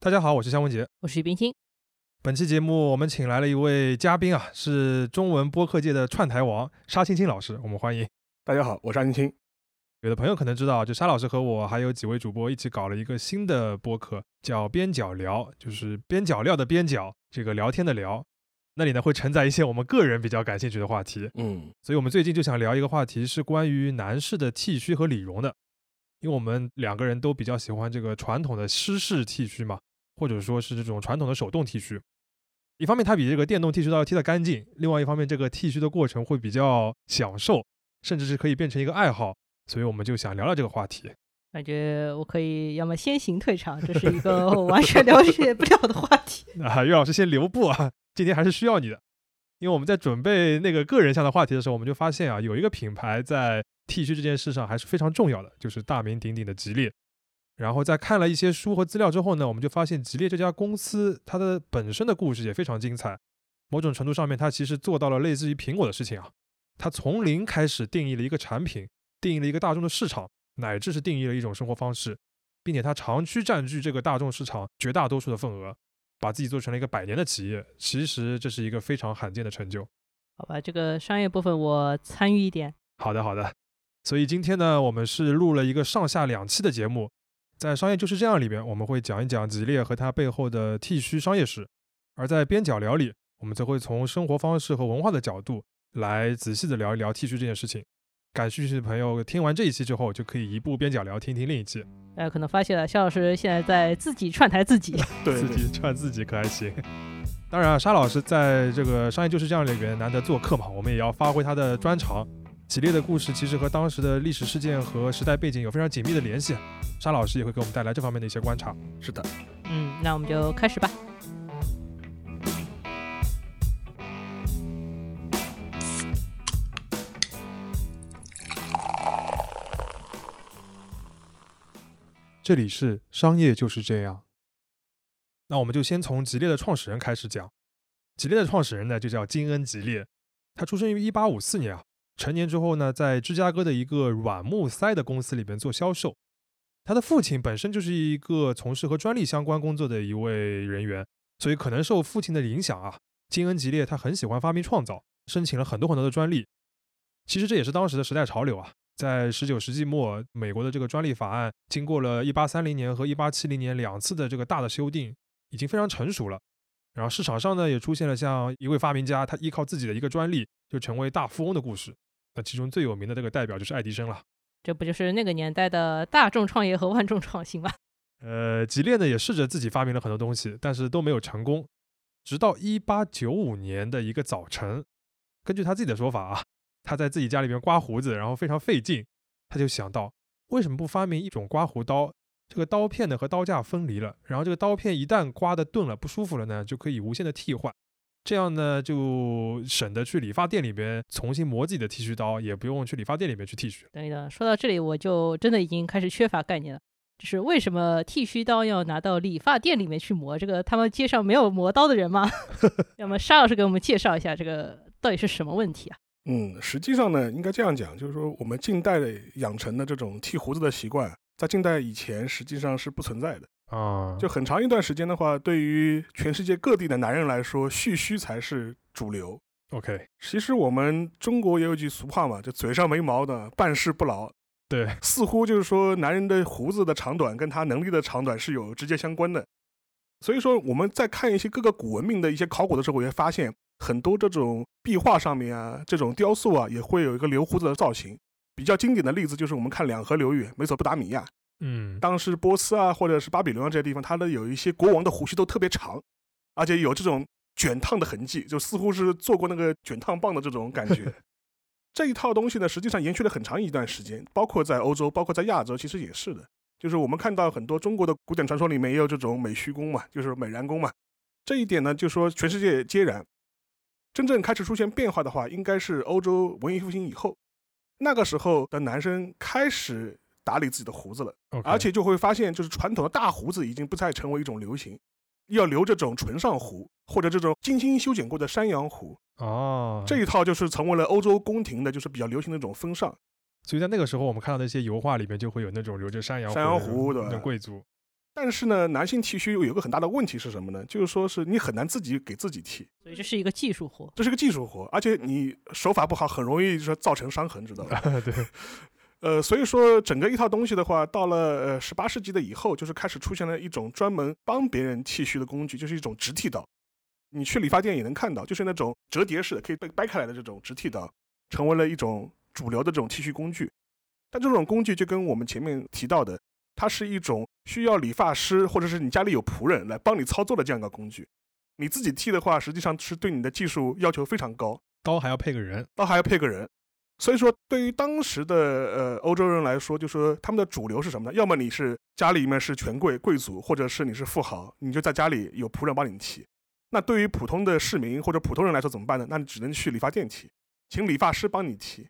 大家好，我是肖文杰。我是于冰清。本期节目我们请来了一位嘉宾啊，是中文播客界的串台王沙青青老师，我们欢迎。大家好，我是沙青青。有的朋友可能知道，就沙老师和我还有几位主播一起搞了一个新的播客，叫边角聊，就是边角料的边角，这个聊天的聊。那里呢会承载一些我们个人比较感兴趣的话题。嗯，所以我们最近就想聊一个话题，是关于男士的剃须和理容的，因为我们两个人都比较喜欢这个传统的湿式剃须嘛。或者说是这种传统的手动剃须，一方面它比这个电动剃须刀要剃得干净，另外一方面这个剃须的过程会比较享受，甚至是可以变成一个爱好，所以我们就想聊聊这个话题。感觉我可以要么先行退场，这是一个完全了解不了的话题 啊。岳老师先留步啊，今天还是需要你的，因为我们在准备那个个人向的话题的时候，我们就发现啊，有一个品牌在剃须这件事上还是非常重要的，就是大名鼎鼎的吉列。然后在看了一些书和资料之后呢，我们就发现吉列这家公司它的本身的故事也非常精彩。某种程度上面，它其实做到了类似于苹果的事情啊。它从零开始定义了一个产品，定义了一个大众的市场，乃至是定义了一种生活方式，并且它长期占据这个大众市场绝大多数的份额，把自己做成了一个百年的企业。其实这是一个非常罕见的成就。好吧，这个商业部分我参与一点。好的，好的。所以今天呢，我们是录了一个上下两期的节目。在商业就是这样里边，我们会讲一讲吉列和它背后的剃须商业史；而在边角聊里，我们则会从生活方式和文化的角度来仔细的聊一聊剃须这件事情。感兴趣的朋友听完这一期之后，就可以一步边角聊听听另一期。大家可能发现了，肖老师现在在自己串台自己，对自己串自己可还行。当然啊，沙老师在这个商业就是这样里边难得做客嘛，我们也要发挥他的专长。吉列的故事其实和当时的历史事件和时代背景有非常紧密的联系，沙老师也会给我们带来这方面的一些观察。是的，嗯，那我们就开始吧。这里是商业就是这样。那我们就先从吉列的创始人开始讲。吉列的创始人呢，就叫金恩·吉列，他出生于一八五四年啊。成年之后呢，在芝加哥的一个软木塞的公司里边做销售。他的父亲本身就是一个从事和专利相关工作的一位人员，所以可能受父亲的影响啊，金恩吉列他很喜欢发明创造，申请了很多很多的专利。其实这也是当时的时代潮流啊。在十九世纪末，美国的这个专利法案经过了一八三零年和一八七零年两次的这个大的修订，已经非常成熟了。然后市场上呢，也出现了像一位发明家，他依靠自己的一个专利就成为大富翁的故事。那其中最有名的这个代表就是爱迪生了，这不就是那个年代的大众创业和万众创新吗？呃，吉列呢也试着自己发明了很多东西，但是都没有成功。直到一八九五年的一个早晨，根据他自己的说法啊，他在自己家里边刮胡子，然后非常费劲，他就想到为什么不发明一种刮胡刀？这个刀片呢和刀架分离了，然后这个刀片一旦刮的钝了、不舒服了呢，就可以无限的替换。这样呢，就省得去理发店里边重新磨自己的剃须刀，也不用去理发店里面去剃须。等一等，说到这里，我就真的已经开始缺乏概念了。就是为什么剃须刀要拿到理发店里面去磨？这个他们街上没有磨刀的人吗？要么沙老师给我们介绍一下，这个到底是什么问题啊？嗯，实际上呢，应该这样讲，就是说我们近代的养成的这种剃胡子的习惯，在近代以前实际上是不存在的。啊，就很长一段时间的话，对于全世界各地的男人来说，蓄须才是主流。OK，其实我们中国也有句俗话嘛，就嘴上没毛的办事不牢。对，似乎就是说男人的胡子的长短跟他能力的长短是有直接相关的。所以说我们在看一些各个古文明的一些考古的时候，也发现很多这种壁画上面啊，这种雕塑啊，也会有一个留胡子的造型。比较经典的例子就是我们看两河流域，美索不达米亚。嗯，当时波斯啊，或者是巴比伦啊这些地方，它的有一些国王的胡须都特别长，而且有这种卷烫的痕迹，就似乎是做过那个卷烫棒的这种感觉。这一套东西呢，实际上延续了很长一段时间，包括在欧洲，包括在亚洲，其实也是的。就是我们看到很多中国的古典传说里面也有这种美虚宫嘛，就是美髯公嘛。这一点呢，就说全世界皆然。真正开始出现变化的话，应该是欧洲文艺复兴以后，那个时候的男生开始。打理自己的胡子了，而且就会发现，就是传统的大胡子已经不再成为一种流行，要留这种唇上胡或者这种精心修剪过的山羊胡。哦，这一套就是成为了欧洲宫廷的，就是比较流行的一种风尚。所以在那个时候，我们看到那些油画里面就会有那种留着山羊山羊胡的贵族。但是呢，男性剃须有一个很大的问题是什么呢？就是说是你很难自己给自己剃，所以这是一个技术活。这是个技术活，而且你手法不好，很容易说造成伤痕，知道吧？对，呃，所以说整个一套东西的话，到了呃十八世纪的以后，就是开始出现了一种专门帮别人剃须的工具，就是一种直剃刀。你去理发店也能看到，就是那种折叠式的，可以被掰开来的这种直剃刀，成为了一种主流的这种剃须工具。但这种工具就跟我们前面提到的，它是一种需要理发师或者是你家里有仆人来帮你操作的这样一个工具。你自己剃的话，实际上是对你的技术要求非常高，刀还要配个人，刀还要配个人。所以说，对于当时的呃欧洲人来说，就说他们的主流是什么呢？要么你是家里面是权贵贵族，或者是你是富豪，你就在家里有仆人帮你剃。那对于普通的市民或者普通人来说怎么办呢？那你只能去理发店剃，请理发师帮你剃。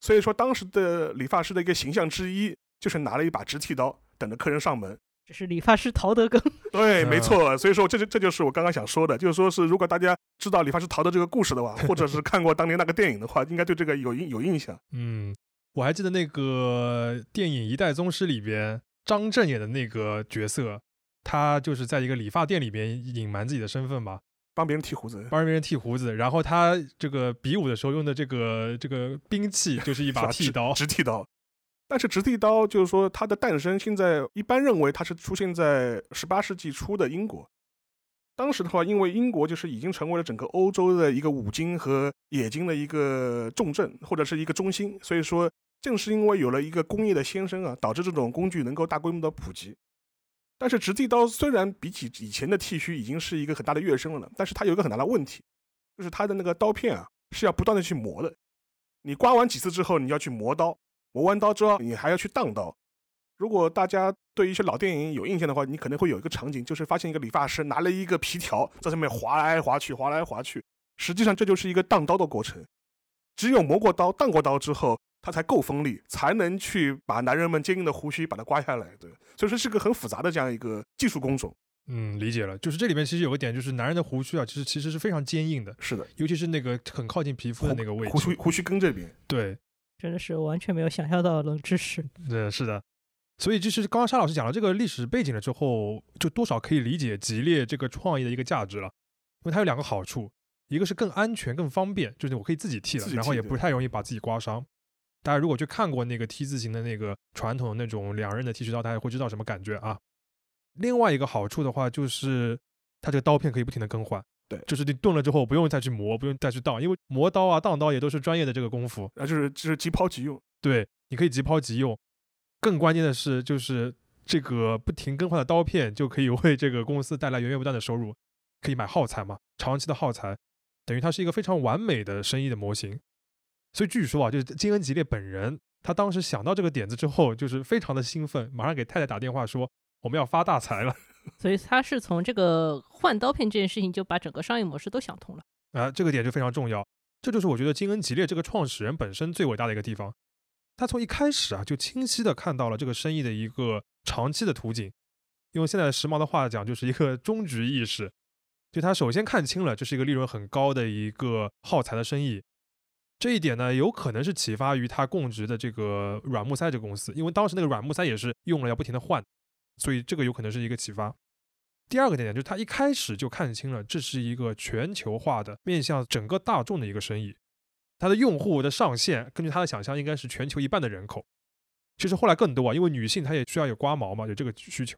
所以说，当时的理发师的一个形象之一，就是拿了一把直剃刀，等着客人上门。这是理发师陶德庚。对，嗯没错。所以说，这就这就是我刚刚想说的，就是说是如果大家知道理发师陶德这个故事的话，或者是看过当年那个电影的话，应该对这个有印有印象。嗯，我还记得那个电影《一代宗师》里边张震演的那个角色，他就是在一个理发店里边隐瞒自己的身份吧，帮别人剃胡子，帮别人剃胡子，然后他这个比武的时候用的这个这个兵器就是一把剃刀，直剃刀。但是直剃刀就是说它的诞生，现在一般认为它是出现在十八世纪初的英国。当时的话，因为英国就是已经成为了整个欧洲的一个五金和冶金的一个重镇或者是一个中心，所以说正是因为有了一个工业的先声啊，导致这种工具能够大规模的普及。但是直剃刀虽然比起以前的剃须已经是一个很大的跃升了，但是它有一个很大的问题，就是它的那个刀片啊是要不断的去磨的。你刮完几次之后，你要去磨刀，磨完刀之后你还要去荡刀。如果大家对一些老电影有印象的话，你可能会有一个场景，就是发现一个理发师拿了一个皮条在上面划来划去，划来划去。实际上这就是一个荡刀的过程。只有磨过刀、荡过刀之后，它才够锋利，才能去把男人们坚硬的胡须把它刮下来。对，所以说是个很复杂的这样一个技术工种。嗯，理解了。就是这里面其实有个点，就是男人的胡须啊，其实其实是非常坚硬的，是的，尤其是那个很靠近皮肤的那个位置。胡须胡须根这边，对，真的是完全没有想象到的冷知识。对，是的。所以就是刚刚沙老师讲了这个历史背景了之后，就多少可以理解吉列这个创意的一个价值了，因为它有两个好处，一个是更安全、更方便，就是我可以自己剃了，然后也不太容易把自己刮伤。大家如果去看过那个 T 字形的那个传统的那种两刃的剃须刀，大家会知道什么感觉啊。另外一个好处的话，就是它这个刀片可以不停的更换，对就是你钝了之后不用再去磨，不用再去当，因为磨刀啊、当刀也都是专业的这个功夫，然后就是就是即抛即用。对，你可以即抛即用。更关键的是，就是这个不停更换的刀片就可以为这个公司带来源源不断的收入，可以买耗材嘛，长期的耗材，等于它是一个非常完美的生意的模型。所以据说啊，就是金恩吉列本人，他当时想到这个点子之后，就是非常的兴奋，马上给太太打电话说我们要发大财了 所以他是从这个换刀片这件事情就把整个商业模式都想通了。啊，这个点就非常重要。这就是我觉得金恩吉列这个创始人本身最伟大的一个地方。他从一开始啊，就清晰的看到了这个生意的一个长期的图景，用现在时髦的话讲，就是一个终局意识。就他首先看清了这是一个利润很高的一个耗材的生意，这一点呢，有可能是启发于他供职的这个软木塞这个公司，因为当时那个软木塞也是用了要不停的换，所以这个有可能是一个启发。第二个点点就是他一开始就看清了这是一个全球化的面向整个大众的一个生意，它的用户的上限根据他的想象应该是全球一半的人口，其实后来更多啊，因为女性她也需要有刮毛嘛，有这个需求，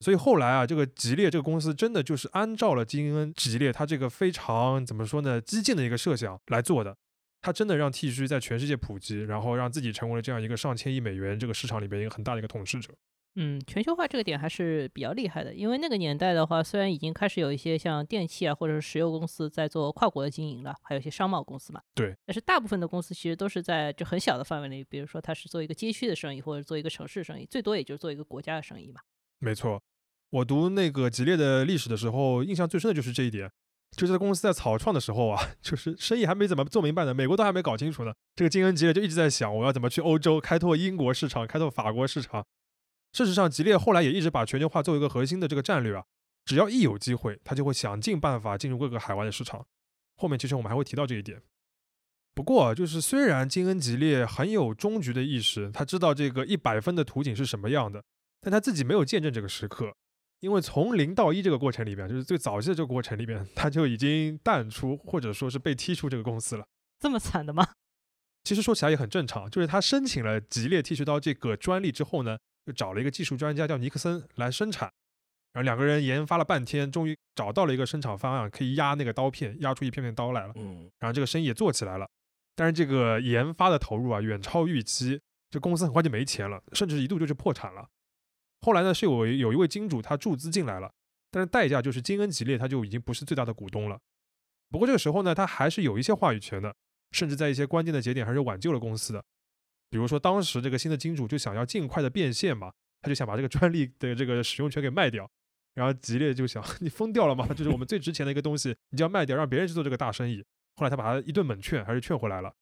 所以后来啊，这个吉列这个公司真的就是按照了金恩吉列他这个非常怎么说呢激进的一个设想来做的，他真的让剃须在全世界普及，然后让自己成为了这样一个上千亿美元这个市场里边一个很大的一个统治者。嗯，全球化这个点还是比较厉害的，因为那个年代的话，虽然已经开始有一些像电器啊或者是石油公司在做跨国的经营了，还有一些商贸公司嘛，对，但是大部分的公司其实都是在就很小的范围内，比如说它是做一个街区的生意，或者做一个城市生意，最多也就是做一个国家的生意嘛。没错，我读那个吉列的历史的时候，印象最深的就是这一点。就这公司在草创的时候啊，就是生意还没怎么做明白呢，美国都还没搞清楚呢。这个金恩吉列就一直在想，我要怎么去欧洲开拓英国市场，开拓法国市场。事实上，吉列后来也一直把全球化作为一个核心的这个战略啊，只要一有机会，他就会想尽办法进入各个海外的市场。后面其实我们还会提到这一点。不过啊，就是虽然金恩吉列很有终局的意识，他知道这个一百分的图景是什么样的。但他自己没有见证这个时刻，因为从零到一这个过程里边，就是最早期的这个过程里边，他就已经淡出或者说是被踢出这个公司了。这么惨的吗？其实说起来也很正常，就是他申请了吉列剃须刀这个专利之后呢，就找了一个技术专家叫尼克森来生产，然后两个人研发了半天，终于找到了一个生产方案，可以压那个刀片，压出一片片刀来了。嗯，然后这个生意也做起来了，但是这个研发的投入啊远超预期，这公司很快就没钱了，甚至一度就是破产了。后来呢是有有一位金主他注资进来了，但是代价就是金恩吉列他就已经不是最大的股东了。不过这个时候呢，他还是有一些话语权的，甚至在一些关键的节点还是挽救了公司的。比如说当时这个新的金主就想要尽快的变现嘛，他就想把这个专利的这个使用权给卖掉。然后吉列就想，你疯掉了吗？就是我们最值钱的一个东西，你就要卖掉，让别人去做这个大生意。后来他把他一顿猛劝，还是劝回来了。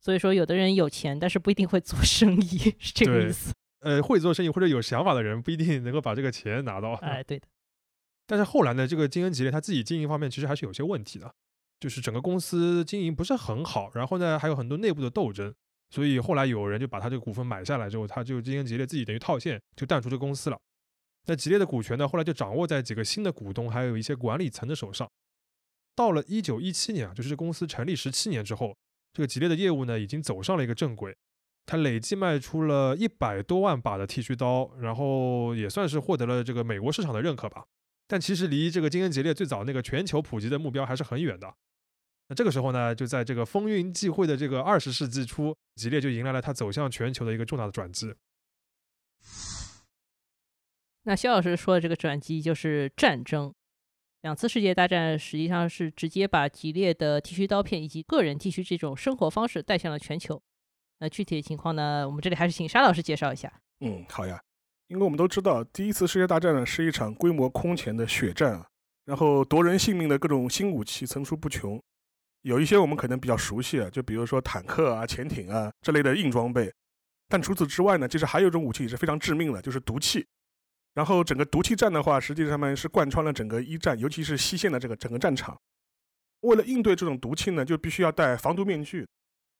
所以说，有的人有钱，但是不一定会做生意，是这个意思。呃，会做生意或者有想法的人不一定能够把这个钱拿到。哎，对的，但是后来呢，这个金恩吉列他自己经营方面其实还是有些问题的，就是整个公司经营不是很好，然后呢还有很多内部的斗争，所以后来有人就把他这个股份买下来之后，他就金恩吉列自己等于套现，就淡出这公司了。那吉列的股权呢，后来就掌握在几个新的股东还有一些管理层的手上。到了一九一七年啊，就是这公司成立十七年之后，这个吉列的业务呢已经走上了一个正轨，他累计卖出了一百多万把的剃须刀，然后也算是获得了这个美国市场的认可吧。但其实离这个金恩吉列最早那个全球普及的目标还是很远的。那这个时候呢，就在这个风云际会的这个二十世纪初，吉列就迎来了他走向全球的一个重大的转机。那肖老师说的这个转机就是战争。两次世界大战实际上是直接把吉列的剃须刀片以及个人剃须这种生活方式带向了全球。那具体的情况呢，我们这里还是请沙老师介绍一下。嗯，好呀。因为我们都知道，第一次世界大战呢是一场规模空前的血战啊，然后夺人性命的各种新武器层出不穷。有一些我们可能比较熟悉啊，就比如说坦克啊、潜艇啊这类的硬装备。但除此之外呢，其实还有一种武器也是非常致命的，就是毒气。然后整个毒气战的话，实际上面是贯穿了整个一战，尤其是西线的这个整个战场。为了应对这种毒气呢，就必须要戴防毒面具。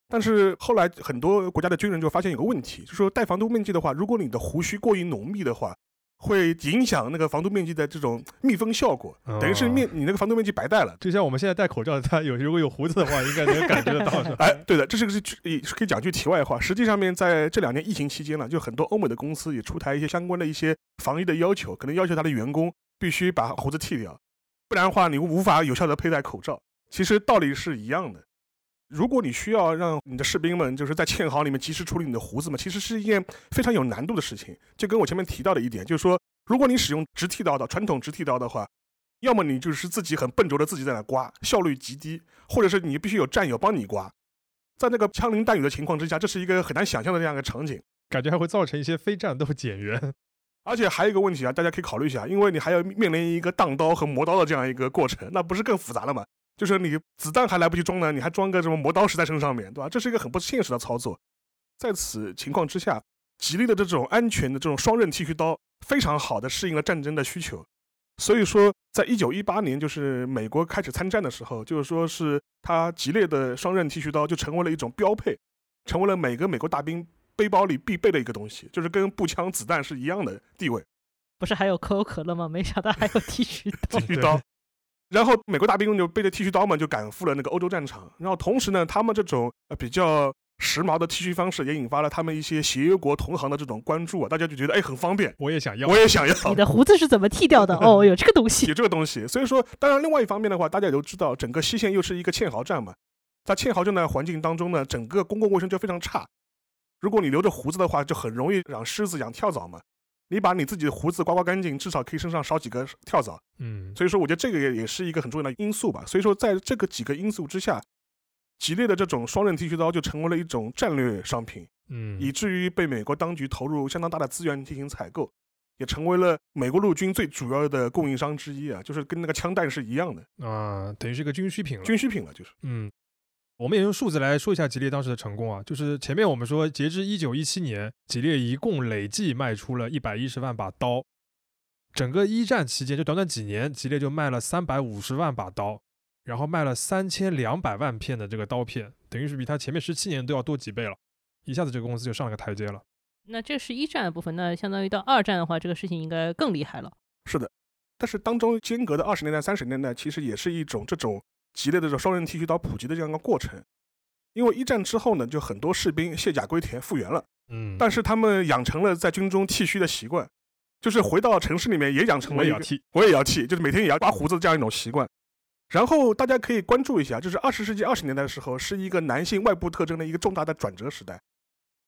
但是后来很多国家的军人就发现有个问题，就是说戴防毒面具的话，如果你的胡须过于浓密的话，会影响那个防毒面具的这种密封效果，等于是面你那个防毒面具白戴了。就像我们现在戴口罩，它有如果有胡子的话，应该能感觉得到。哎，对的，这是个是也是可以讲句题外话。实际上面在这两年疫情期间呢，就很多欧美的公司也出台一些相关的一些防疫的要求，可能要求他的员工必须把胡子剃掉，不然的话你无法有效的佩戴口罩。其实道理是一样的。如果你需要让你的士兵们就是在堑壕里面及时处理你的胡子嘛，其实是一件非常有难度的事情。就跟我前面提到的一点，就是说，如果你使用直剃刀的传统直剃刀的话，要么你就是自己很笨拙的自己在那刮，效率极低，或者是你必须有战友帮你刮。在那个枪林弹雨的情况之下，这是一个很难想象的这样一个场景。感觉还会造成一些非战斗减员。而且还有一个问题啊，大家可以考虑一下，因为你还要面临一个荡刀和磨刀的这样一个过程，那不是更复杂了吗？就是你子弹还来不及装呢，你还装个什么磨刀石在身上面对吧？这是一个很不现实的操作。在此情况之下，吉利的这种安全的这种双刃剃须刀，非常好的适应了战争的需求。所以说，在一九一八年，就是美国开始参战的时候，就是说是它吉列的双刃剃须刀就成为了一种标配，成为了每个美国大兵背包里必备的一个东西，就是跟步枪、子弹是一样的地位。不是还有可口可乐吗？没想到还有剃须刀。剃须刀。然后美国大兵就背着剃须刀嘛，就赶赴了那个欧洲战场。然后同时呢，他们这种呃比较时髦的剃须方式，也引发了他们一些协约国同行的这种关注啊。大家就觉得哎很方便，我也想要，我也想要。你的胡子是怎么剃掉的？哦，有这个东西，有这个东西。所以说，当然另外一方面的话，大家也都知道，整个西线又是一个堑壕战嘛，在堑壕战的环境当中呢，整个公共卫生就非常差。如果你留着胡子的话，就很容易养虱子、养跳蚤嘛。你把你自己的胡子刮刮干净，至少可以身上少几个跳蚤。嗯，所以说，我觉得这个也也是一个很重要的因素吧。所以说，在这个几个因素之下，吉列的这种双刃剃须刀就成为了一种战略商品，嗯，以至于被美国当局投入相当大的资源进行采购，也成为了美国陆军最主要的供应商之一啊，就是跟那个枪弹是一样的啊，等于是一个军需品了，军需品了，就是。嗯。我们也用数字来说一下吉列当时的成功啊，就是前面我们说，截至一九一七年，吉列一共累计卖出了一百一十万把刀。整个一战期间，就短短几年，吉列就卖了三百五十万把刀，然后卖了三千两百万片的这个刀片，等于是比他前面十七年都要多几倍了。一下子这个公司就上了个台阶了。那这是一战的部分，那相当于到二战的话，这个事情应该更厉害了。是的，但是当中间隔的二十年代、三十年代，其实也是一种这种激烈的这种双刃剃须刀普及的这样一个过程。因为一战之后呢，就很多士兵卸甲归田复员了，嗯，但是他们养成了在军中剃须的习惯，就是回到城市里面也养成了我也要剃，我也要剃，就是每天也要刮胡子这样一种习惯。然后大家可以关注一下，就是二十世纪二十年代的时候，是一个男性外部特征的一个重大的转折时代。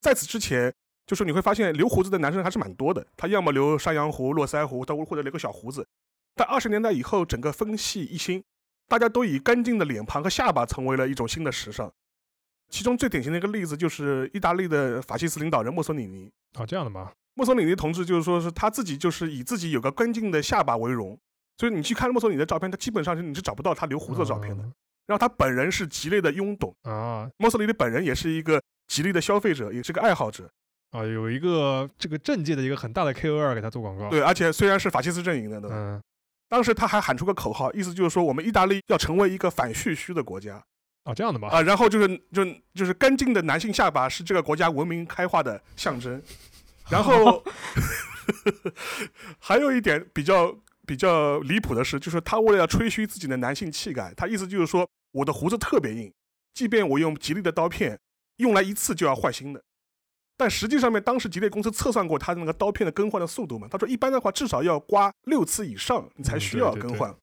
在此之前，就是你会发现留胡子的男生还是蛮多的，他要么留山羊胡、络腮胡，他或者留个小胡子。但二十年代以后，整个风气一新，大家都以干净的脸庞和下巴成为了一种新的时尚。其中最典型的一个例子就是意大利的法西斯领导人墨索里尼。哦，这样的吗？墨索里尼同志就是说是他自己就是以自己有个干净的下巴为荣，所以你去看墨索里尼的照片，他基本上是你是找不到他留胡子的照片的。然后他本人是极力的拥趸啊，墨索里尼本人也是一个极力的消费者，也是个爱好者啊，有一个这个政界的一个很大的 KOL 给他做广告。对，而且虽然是法西斯阵营的，对吧？嗯，当时他还喊出个口号，意思就是说我们意大利要成为一个反蓄须的国家。啊，这样的吗？啊，然后就是就就是干净的男性下巴是这个国家文明开化的象征。然后 还有一点比较比较离谱的是，就是他为了要吹嘘自己的男性气概，他意思就是说我的胡子特别硬，即便我用吉利的刀片，用来一次就要换新的。但实际上面，当时吉列公司测算过他的那个刀片的更换的速度嘛，他说一般的话至少要刮六次以上，你才需要更换。嗯对对对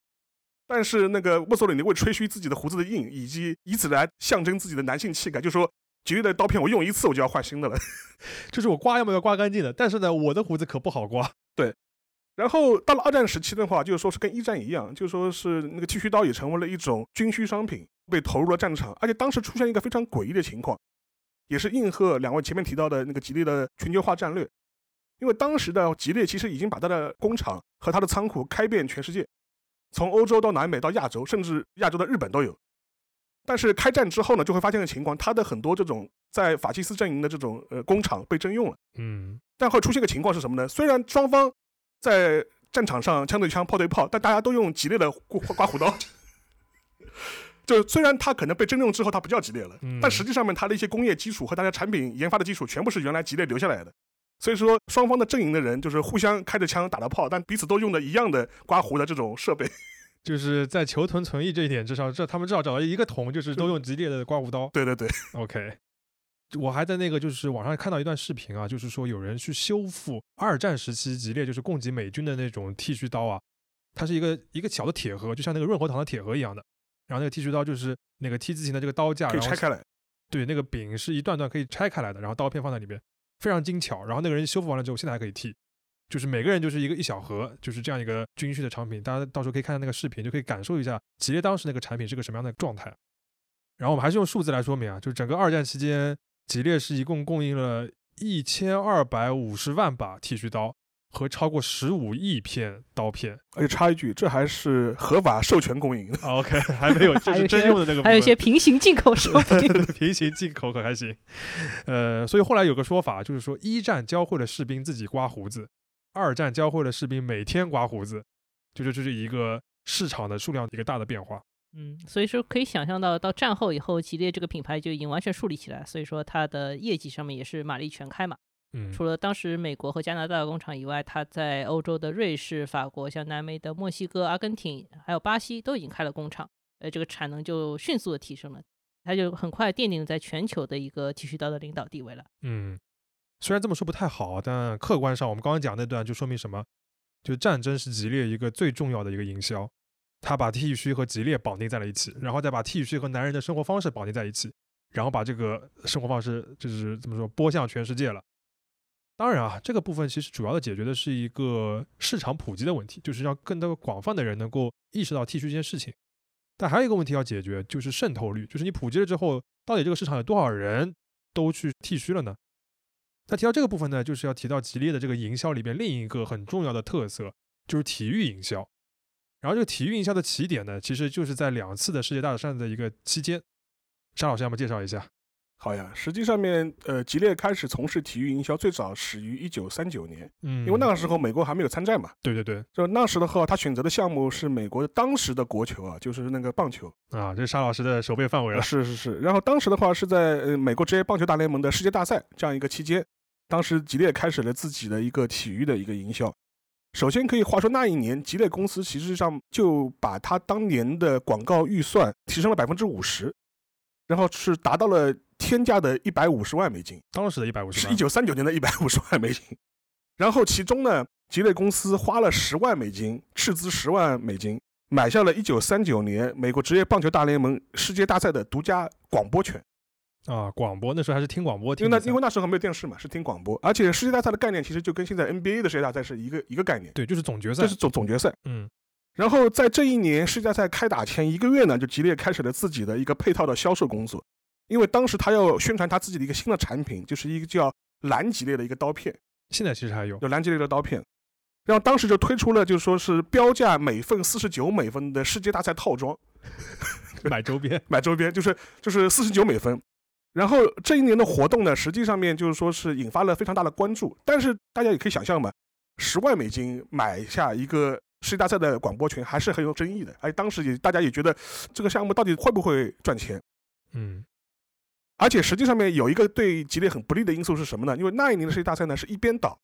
但是那个墨索里尼为吹嘘自己的胡子的硬，以及以此来象征自己的男性气概，就说吉列的刀片我用一次我就要换新的了。就是我刮要么要刮干净的，但是呢，我的胡子可不好刮。对然后到了二战时期的话，就是说是跟一战一样，就说是那个剃须刀也成为了一种军需商品，被投入了战场。而且当时出现一个非常诡异的情况，也是应和两位前面提到的那个吉利的全球化战略。因为当时的吉利其实已经把它的工厂和它的仓库开遍全世界，从欧洲到南美到亚洲，甚至亚洲的日本都有。但是开战之后呢，就会发现个情况，它的很多这种在法西斯阵营的这种呃工厂被征用了。嗯，但会出现个情况是什么呢？虽然双方在战场上枪对枪、炮对炮，但大家都用吉利的刮刮胡刀。就虽然它可能被征用之后它不叫吉列了，嗯但实际上面它的一些工业基础和大家产品研发的基础全部是原来吉列留下来的。所以说双方的阵营的人就是互相开着枪打着炮，但彼此都用的一样的刮胡的这种设备。就是在求同存异这一点，之上这他们至少找到一个同，就是都用吉列的刮胡刀。对对对，OK，我还在那个就是网上看到一段视频啊，就是说有人去修复二战时期吉列就是供给美军的那种剃须刀啊，它是一个一个小的铁盒，就像那个润喉糖的铁盒一样的。然后那个剃须刀就是那个 T 字形的这个刀架，然后可以拆开来。对，那个柄是一段段可以拆开来的，然后刀片放在里面，非常精巧。然后那个人修复完了之后，现在还可以剃，就是每个人就是一个一小盒，就是这样一个军需的产品。大家到时候可以看看那个视频，就可以感受一下吉列当时那个产品是个什么样的状态。然后我们还是用数字来说明啊，就是整个二战期间，吉列是一共供应了一千二百五十万把剃须刀和超过十五亿片刀片。而且插一句，这还是合法授权供应 OK，还没有，这是真用的那个还有一些平行进口 商品。平行进口可还行。呃，所以后来有个说法，就是说一战教会了士兵自己刮胡子，二战教会了士兵每天刮胡子，就是这是一个市场的数量一个大的变化。嗯，所以说可以想象到，到战后以后，吉列这个品牌就已经完全树立起来，所以说它的业绩上面也是马力全开嘛。嗯，除了当时美国和加拿大的工厂以外，它在欧洲的瑞士、法国、像南美的墨西哥、阿根廷，还有巴西都已经开了工厂，呃，这个产能就迅速的提升了，它就很快奠定了在全球的一个剃须刀的领导地位了。嗯，虽然这么说不太好，但客观上我们刚刚讲那段就说明什么？就战争是吉列一个最重要的一个营销，他把剃须和吉列绑定在了一起，然后再把剃须和男人的生活方式绑定在一起，然后把这个生活方式就是怎么说播向全世界了。当然啊，这个部分其实主要的解决的是一个市场普及的问题，就是让更多广泛的人能够意识到剃须这件事情。但还有一个问题要解决，就是渗透率，就是你普及了之后，到底这个市场有多少人都去剃须了呢？那提到这个部分呢，就是要提到吉列的这个营销里边另一个很重要的特色，就是体育营销。然后这个体育营销的起点呢，其实就是在两次的世界大战的一个期间。沙老师，要么介绍一下？好呀，实际上面，呃，吉列开始从事体育营销，最早始于一九三九年，嗯，因为那个时候美国还没有参战嘛。对对对就那时的话，他选择的项目是美国当时的国球啊，就是那个棒球。啊，这是沙老师的手背范围了。是是是。然后当时的话是在呃美国职业棒球大联盟的世界大赛这样一个期间，当时吉列开始了自己的一个体育的一个营销。首先可以话说，那一年吉列公司其实上就把他当年的广告预算提升了百分之五十，然后是达到了天价的一百五十万美金，当时的一百五十万，是一九三九年的一百五十万美金。然后其中呢，吉列公司花了十万美金，斥资十万美金，买下了一九三九年美国职业棒球大联盟世界大赛的独家广播权。啊，广播那时候还是听广播，因为那因为那时候没有电视嘛，是听广播，而且世界大赛的概念其实就跟现在 NBA 的世界大赛是一个一个概念，对，就是总决赛，这是总总决赛。嗯。然后在这一年世界大赛开打前一个月呢，就吉列开始了自己的一个配套的销售工作，因为当时他要宣传他自己的一个新的产品，就是一个叫蓝吉列的一个刀片，现在其实还有，有蓝吉列的刀片。然后当时就推出了，就是说是标价每份四十九美分的世界大赛套装，买周边，买周边就是就是四十九美分。然后这一年的活动呢，实际上面就是说是引发了非常大的关注，但是大家也可以想象嘛，十万美金买下一个世界大赛的广播权还是很有争议的，而且当时也大家也觉得这个项目到底会不会赚钱，嗯而且实际上面有一个对吉列很不利的因素是什么呢？因为那一年的世界大赛呢是一边倒，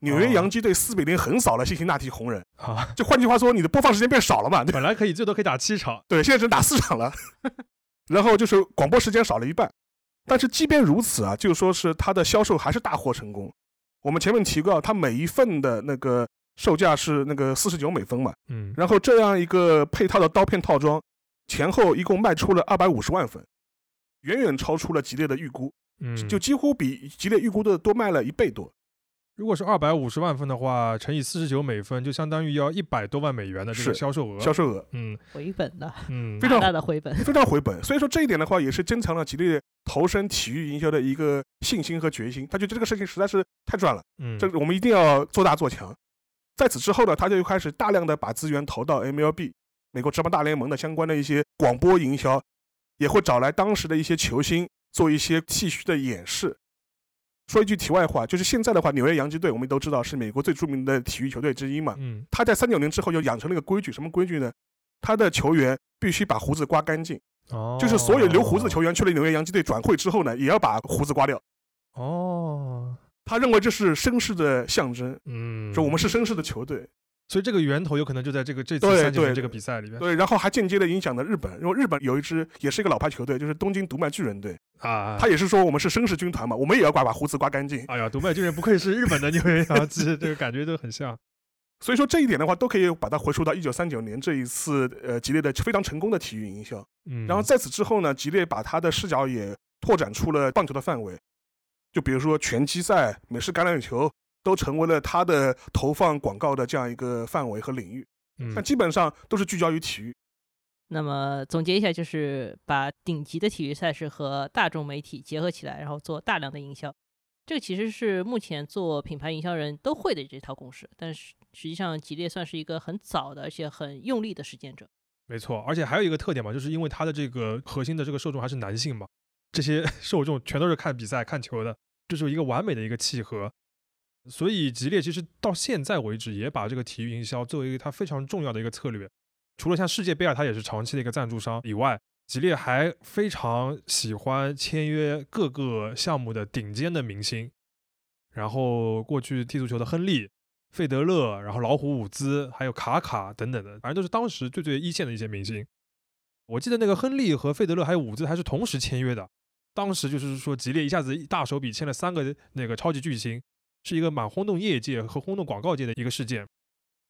纽约哦洋基队四比零横扫了辛辛那提红人，啊，就换句话说，你的播放时间变少了嘛，本来可以最多可以打七场，对，现在只能打四场了，然后就是广播时间少了一半。但是即便如此啊，就说是它的销售还是大获成功。我们前面提过，它每一份的那个售价是那个四十九美分嘛，嗯然后这样一个配套的刀片套装，前后一共卖出了二百五十万份，远远超出了吉列的预估，嗯，就几乎比吉列预估的多卖了一倍多。如果是二百五十万份的话，乘以四十九美分，就相当于要一百多万美元的这个销售额。销售额嗯回本的，嗯，非常大大的回本。非常回本，所以说这一点的话，也是增强了吉列投身体育营销的一个信心和决心。他觉得这个事情实在是太赚了。嗯，这个我们一定要做大做强。在此之后呢，他就开始大量的把资源投到 MLB 美国职棒大联盟的相关的一些广播营销，也会找来当时的一些球星做一些剃须的演示。说一句题外话，就是现在的话，纽约洋基队我们都知道是美国最著名的体育球队之一嘛。嗯他在三九年之后就养成了一个规矩，什么规矩呢？他的球员必须把胡子刮干净，哦，就是所有留胡子的球员去了纽约洋基队转会之后呢，也要把胡子刮掉。哦，他认为这是绅士的象征，嗯，说我们是绅士的球队。所以这个源头有可能就在这个这次三九年这个比赛里面对，然后还间接的影响了日本，因为日本有一支也是一个老牌球队，就是东京读卖巨人队，啊。他也是说我们是绅士军团嘛，我们也要刮把胡子刮干净。哎呀，独卖巨人不愧是日本的纽约洋基，这个感觉都很像。所以说这一点的话，都可以把它回溯到一九三九年这一次呃吉列的非常成功的体育营销。嗯，然后在此之后呢，吉列把他的视角也拓展出了棒球的范围，就比如说拳击赛、美式橄榄球都成为了他的投放广告的这样一个范围和领域。嗯但基本上都是聚焦于体育。那么总结一下，就是把顶级的体育赛事和大众媒体结合起来，然后做大量的营销。这个其实是目前做品牌营销人都会的这套公式，但是实际上吉列算是一个很早的而且很用力的实践者。没错，而且还有一个特点嘛，就是因为它的这个核心的这个受众还是男性嘛，这些 受众全都是看比赛、看球的，这是一个完美的一个契合。所以吉列其实到现在为止也把这个体育营销作为一个它非常重要的一个策略。除了像世界杯啊，它也是长期的一个赞助商以外，吉列还非常喜欢签约各个项目的顶尖的明星，然后过去踢足球的亨利、费德勒，然后老虎伍兹，还有卡卡等等的，反正都是当时最最一线的一些明星。我记得那个亨利和费德勒还有伍兹还是同时签约的，当时就是说吉列一下子一大手笔签了三个那个超级巨星，是一个蛮轰动业界和轰动广告界的一个事件。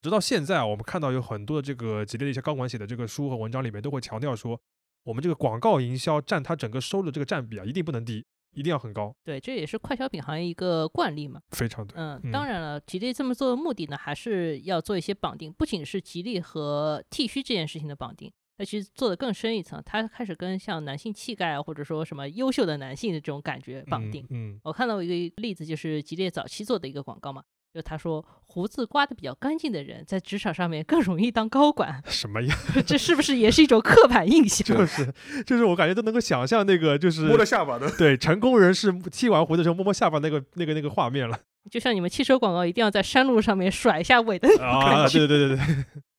直到现在啊，我们看到有很多的这个吉利的一些高管写的这个书和文章里面都会强调说，我们这个广告营销占它整个收入的这个占比啊，一定不能低，一定要很高，对，这也是快消品行业一个惯例嘛。非常对。嗯，嗯当然了，吉利这么做的目的呢，还是要做一些绑定，不仅是吉利和剃须这件事情的绑定，那其实做的更深一层，它开始跟像男性气概啊，或者说什么优秀的男性的这种感觉绑定。嗯，嗯我看到一个例子，就是吉列早期做的一个广告嘛，就他说胡子刮的比较干净的人，在职场上面更容易当高管，什么呀？这是不是也是一种刻板印象？就是就是我感觉都能够想象那个就是摸着下巴的，对成功人士剃完胡子时候摸摸下巴那个那个那个画面了就像你们汽车广告一定要在山路上面甩一下尾灯啊！对对对对。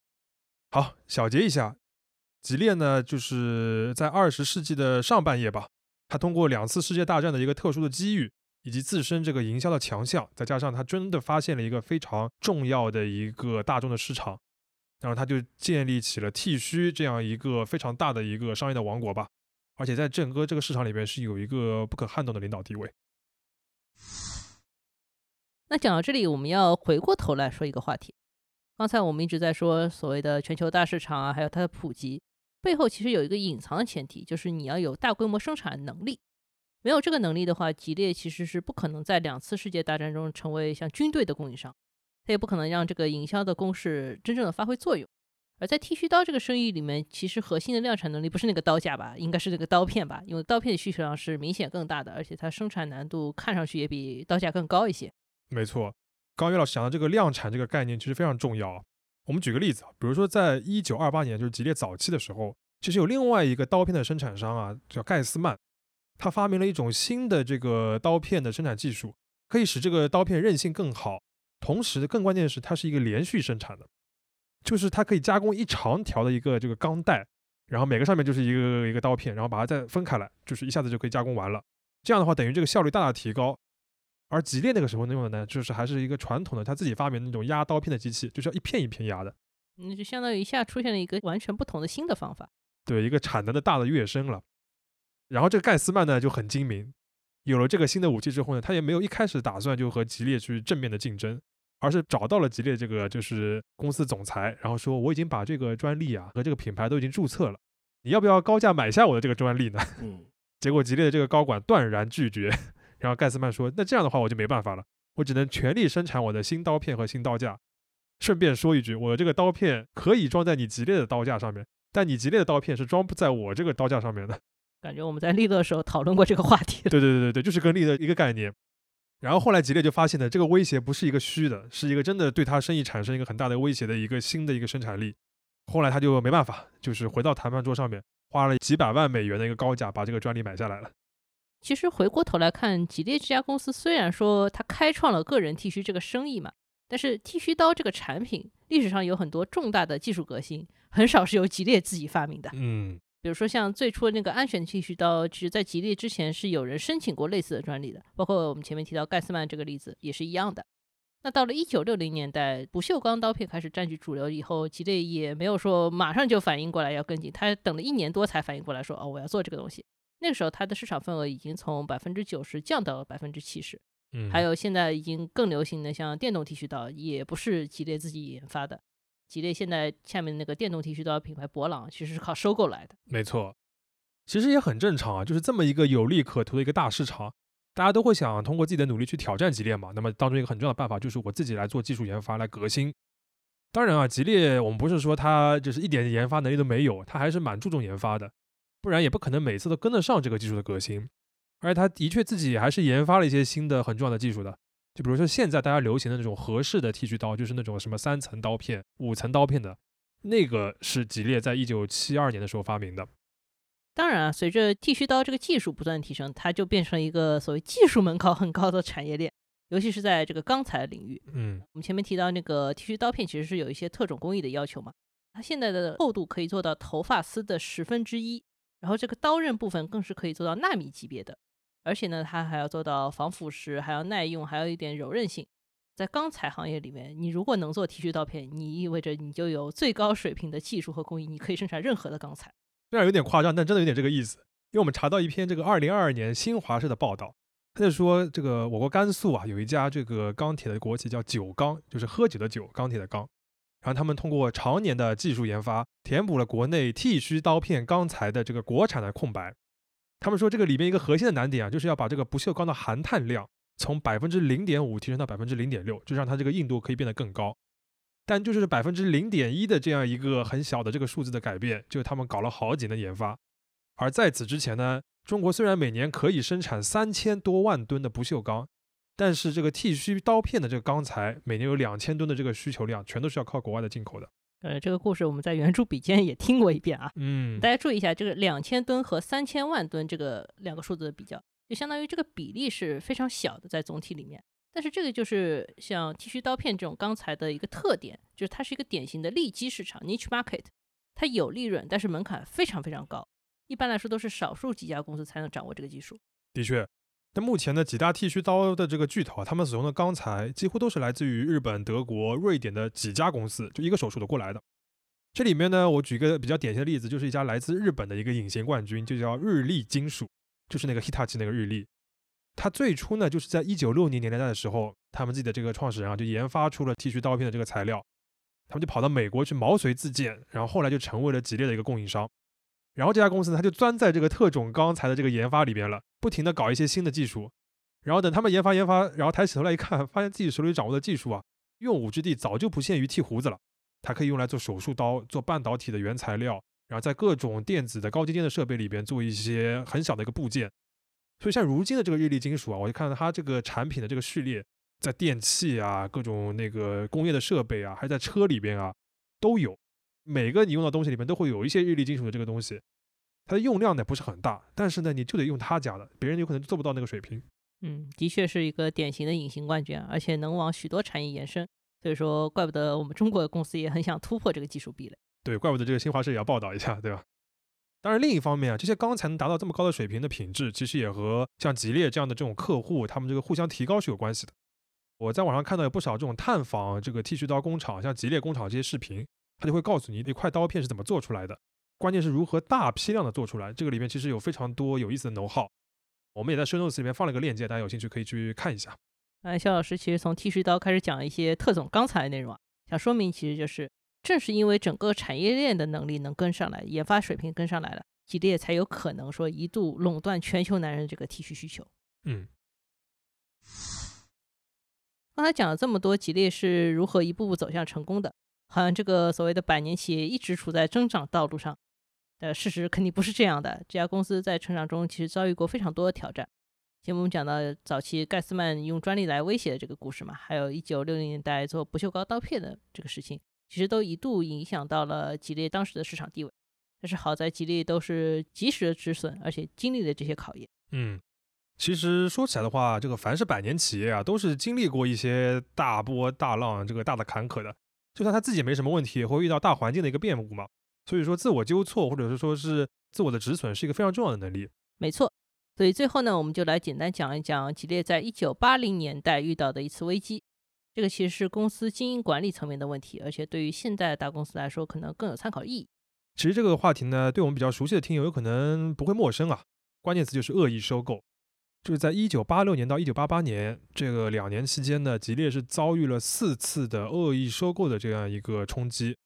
好，小结一下，吉列呢，就是在二十世纪的上半叶吧，他通过两次世界大战的一个特殊的机遇，以及自身这个营销的强项，再加上他真的发现了一个非常重要的一个大众的市场，然后他就建立起了剃须这样一个非常大的一个商业的王国吧。而且在整个这个市场里边是有一个不可撼动的领导地位。那讲到这里，我们要回过头来说一个话题。刚才我们一直在说所谓的全球大市场啊，还有它的普及背后，其实有一个隐藏的前提，就是你要有大规模生产能力。没有这个能力的话，吉列其实是不可能在两次世界大战中成为像军队的供应商，它也不可能让这个营销的攻势真正的发挥作用。而在剃须刀这个生意里面，其实核心的量产能力不是那个刀架吧，应该是那个刀片吧，因为刀片的需求量是明显更大的，而且它生产难度看上去也比刀架更高一些。没错，刚刚岳老师讲的这个量产这个概念其实非常重要。我们举个例子啊，比如说在一九二八年，就是吉列早期的时候，其实有另外一个刀片的生产商啊，叫盖斯曼，他发明了一种新的这个刀片的生产技术，可以使这个刀片韧性更好，同时更关键是它是一个连续生产的。就是它可以加工一长条的一个这个钢带，然后每个上面就是一个一个刀片，然后把它再分开来，就是一下子就可以加工完了。这样的话，等于这个效率大大提高。而吉列那个时候用的呢，就是还是一个传统的他自己发明的那种压刀片的机器，就是要一片一片压的。那就相当于一下出现了一个完全不同的新的方法。对，一个产能的大的跃升了。然后这个盖斯曼呢就很精明，有了这个新的武器之后呢，他也没有一开始打算就和吉列去正面的竞争。而是找到了吉列这个就是公司总裁，然后说我已经把这个专利啊和这个品牌都已经注册了，你要不要高价买下我的这个专利呢？嗯，结果吉列的这个高管断然拒绝，然后盖斯曼说那这样的话我就没办法了，我只能全力生产我的新刀片和新刀架。顺便说一句，我这个刀片可以装在你吉列的刀架上面，但你吉列的刀片是装不在我这个刀架上面的。感觉我们在利乐的时候讨论过这个话题。对对对对对，就是跟利乐一个概念。然后后来吉列就发现呢，这个威胁不是一个虚的，是一个真的对他生意产生一个很大的威胁的一个新的一个生产力。后来他就没办法，就是回到谈判桌上面，花了几百万美元的一个高价把这个专利买下来了。其实回过头来看，吉列这家公司虽然说它开创了个人剃须这个生意嘛，但是剃须刀这个产品历史上有很多重大的技术革新，很少是由吉列自己发明的。嗯。比如说像最初的那个安全剃须刀，其实在吉列之前是有人申请过类似的专利的，包括我们前面提到盖斯曼这个例子也是一样的。那到了一九六零年代，不锈钢刀片开始占据主流以后，吉列也没有说马上就反应过来要跟进，他等了一年多才反应过来，说哦我要做这个东西。那个时候它的市场份额已经从百分之九十降到了百分之七十。嗯，还有现在已经更流行的像电动剃须刀，也不是吉列自己研发的。吉列现在下面那个电动剃须刀品牌博朗，其实是靠收购来的。没错，其实也很正常啊，就是这么一个有利可图的一个大市场，大家都会想通过自己的努力去挑战吉列嘛。那么当中一个很重要的办法就是我自己来做技术研发来革新。当然啊，吉列我们不是说它就是一点研发能力都没有，它还是蛮注重研发的，不然也不可能每次都跟得上这个技术的革新。而且它的确自己还是研发了一些新的很重要的技术的。就比如说现在大家流行的那种合适的剃须刀，就是那种什么三层刀片、五层刀片的，那个是吉列在一九七二年的时候发明的。当然啊，随着剃须刀这个技术不断提升，它就变成了一个所谓技术门槛很高的产业链，尤其是在这个钢材领域。嗯，我们前面提到那个剃须刀片其实是有一些特种工艺的要求嘛，它现在的厚度可以做到头发丝的十分之一，然后这个刀刃部分更是可以做到纳米级别的。而且呢，它还要做到防腐蚀，还要耐用，还有一点柔韧性。在钢材行业里面，你如果能做剃须刀片，你意味着你就有最高水平的技术和工艺，你可以生产任何的钢材。虽然有点夸张，但真的有点这个意思。因为我们查到一篇这个二零二二年新华社的报道，他就说这个我国甘肃啊有一家这个钢铁的国企叫九钢，就是喝酒的酒，钢铁的钢。然后他们通过常年的技术研发，填补了国内剃须刀片钢材的这个国产的空白。他们说，这个里面一个核心的难点啊，就是要把这个不锈钢的含碳量从百分之零点五提升到百分之零点六，就让它这个硬度可以变得更高。但就是百分之零点一的这样一个很小的这个数字的改变，就他们搞了好几年研发。而在此之前呢，中国虽然每年可以生产三千多万吨的不锈钢，但是这个剃须刀片的这个钢材每年有两千吨的这个需求量，全都是要靠国外的进口的。呃，这个故事我们在原著笔尖也听过一遍啊。嗯，大家注意一下，这个两千吨和三千万吨这个两个数字的比较，就相当于这个比例是非常小的，在总体里面。但是这个就是像剃须刀片这种钢材的一个特点，就是它是一个典型的利基市场 （niche market），它有利润，但是门槛非常非常高。一般来说都是少数几家公司才能掌握这个技术。的确，那目前呢，几大剃须刀的这个巨头啊，他们使用的钢材几乎都是来自于日本、德国、瑞典的几家公司，就一个手术的过来的。这里面呢，我举一个比较典型的例子，就是一家来自日本的一个隐形冠军，就叫日立金属，就是那个 Hitachi 那个日立。它最初呢，就是在一九六零年代的时候，他们自己的这个创始人啊，就研发出了剃须刀片的这个材料，他们就跑到美国去毛遂自荐，然后后来就成为了吉列的一个供应商。然后这家公司呢，他就钻在这个特种钢材的这个研发里边了，不停的搞一些新的技术。然后等他们研发研发，然后抬起头来一看，发现自己手里掌握的技术啊，用武之地早就不限于剃胡子了。它可以用来做手术刀，做半导体的原材料，然后在各种电子的高精尖的设备里边做一些很小的一个部件。所以像如今的这个日立金属啊，我就看到它这个产品的这个序列，在电器啊、各种那个工业的设备啊，还在车里边啊都有。每个你用的东西里面都会有一些日立金属的这个东西。它的用量呢不是很大，但是呢你就得用他家的，别人有可能做不到那个水平。嗯，的确是一个典型的隐形冠军，而且能往许多产业延伸。所以说，怪不得我们中国的公司也很想突破这个技术壁垒。对，怪不得这个新华社也要报道一下，对吧？当然，另一方面啊，这些钢材能达到这么高的水平的品质，其实也和像吉列这样的这种客户，他们这个互相提高是有关系的。我在网上看到有不少这种探访这个剃须刀工厂，像吉列工厂这些视频，他就会告诉你那块刀片是怎么做出来的，关键是如何大批量的做出来。这个里面其实有非常多有意思的能耗。我们也在 show notes 里面放了个链接，大家有兴趣可以去看一下。哎，肖老师其实从剃须刀开始讲一些特种钢材的内容啊，想说明其实就是正是因为整个产业链的能力能跟上来，研发水平跟上来了，吉列才有可能说一度垄断全球男人这个剃须需求。嗯，刚才讲了这么多，吉列是如何一步步走向成功的，好像这个所谓的百年企业一直处在增长道路上，呃，事实肯定不是这样的。这家公司在成长中其实遭遇过非常多的挑战。前面我们讲到早期盖斯曼用专利来威胁的这个故事嘛，还有一九六零年代做不锈钢刀片的这个事情，其实都一度影响到了吉列当时的市场地位。但是好在吉列都是及时的止损，而且经历了这些考验。嗯，其实说起来的话，这个凡是百年企业啊，都是经历过一些大波大浪，这个大的坎坷的。就算他自己没什么问题，也会遇到大环境的一个变故嘛。所以说，自我纠错或者是说是自我的止损，是一个非常重要的能力。没错。所以最后呢，我们就来简单讲一讲吉列在一九八零年代遇到的一次危机。这个其实是公司经营管理层面的问题，而且对于现代大公司来说，可能更有参考意义。其实这个话题呢，对我们比较熟悉的听友有可能不会陌生啊。关键词就是恶意收购。就是在一九八六年到一九八八年这个两年期间呢，吉列是遭遇了四次的恶意收购的这样一个冲击。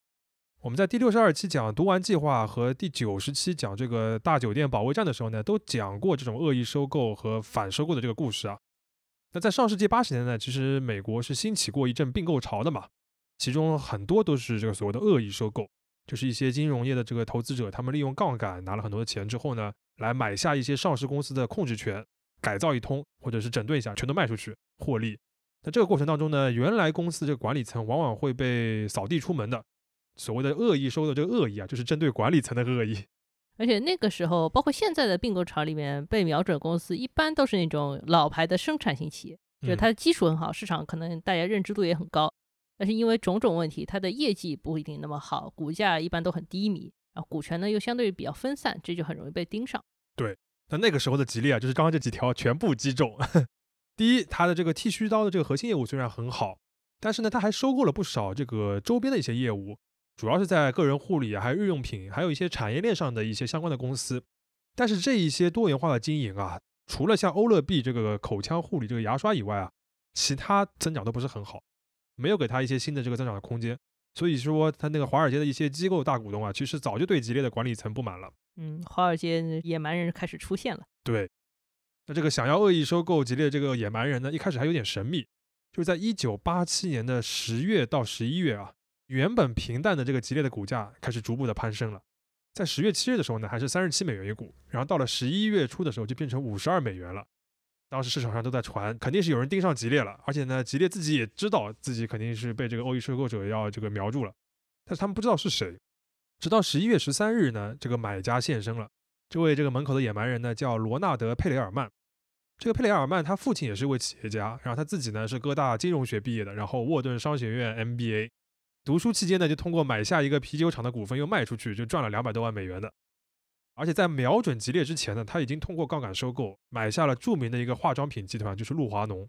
我们在第六十二期讲读完计划和第九十期讲这个大酒店保卫战的时候呢，都讲过这种恶意收购和反收购的这个故事啊。那在上世纪八十年代，其实美国是兴起过一阵并购潮的嘛，其中很多都是这个所谓的恶意收购，就是一些金融业的这个投资者，他们利用杠杆拿了很多的钱之后呢，来买下一些上市公司的控制权，改造一通或者是整顿一下，全都卖出去获利。那这个过程当中呢，原来公司这个管理层往往会被扫地出门的。所谓的恶意收购这个恶意啊，就是针对管理层的恶意。而且那个时候，包括现在的并购潮里面，被瞄准公司一般都是那种老牌的生产型企业，就是它的基础很好，市场可能大家认知度也很高。但是因为种种问题，它的业绩不一定那么好，股价一般都很低迷，然后股权呢又相对比较分散，这就很容易被盯上。对，那那个时候的吉利啊，就是刚刚这几条全部击中。第一，它的这个剃须刀的这个核心业务虽然很好，但是呢，它还收购了不少这个周边的一些业务。主要是在个人护理还有日用品，还有一些产业链上的一些相关的公司。但是这一些多元化的经营啊，除了像欧乐 B 这个口腔护理这个牙刷以外啊，其他增长都不是很好，没有给他一些新的这个增长的空间。所以说，他那个华尔街的一些机构大股东啊，其实早就对吉列的管理层不满了。嗯，华尔街野蛮人开始出现了。对，那这个想要恶意收购吉列这个野蛮人呢，一开始还有点神秘，就是在一九八七年的十月到十一月啊。原本平淡的这个吉列的股价开始逐步的攀升了，在十月七日的时候呢，还是三十七美元一股，然后到了十一月初的时候就变成五十二美元了。当时市场上都在传，肯定是有人盯上吉列了，而且呢，吉列自己也知道自己肯定是被这个恶意收购者要这个瞄住了，但是他们不知道是谁。直到十一月十三日呢，这个买家现身了，这位这个门口的野蛮人呢叫罗纳德·佩雷尔曼。这个佩雷尔曼他父亲也是一位企业家，然后他自己呢是哥大金融学毕业的，然后沃顿商学院 MBA。读书期间呢，就通过买下一个啤酒厂的股份又卖出去，就赚了两百多万美元的。而且在瞄准吉列之前呢，他已经通过杠杆收购买下了著名的一个化妆品集团，就是露华浓。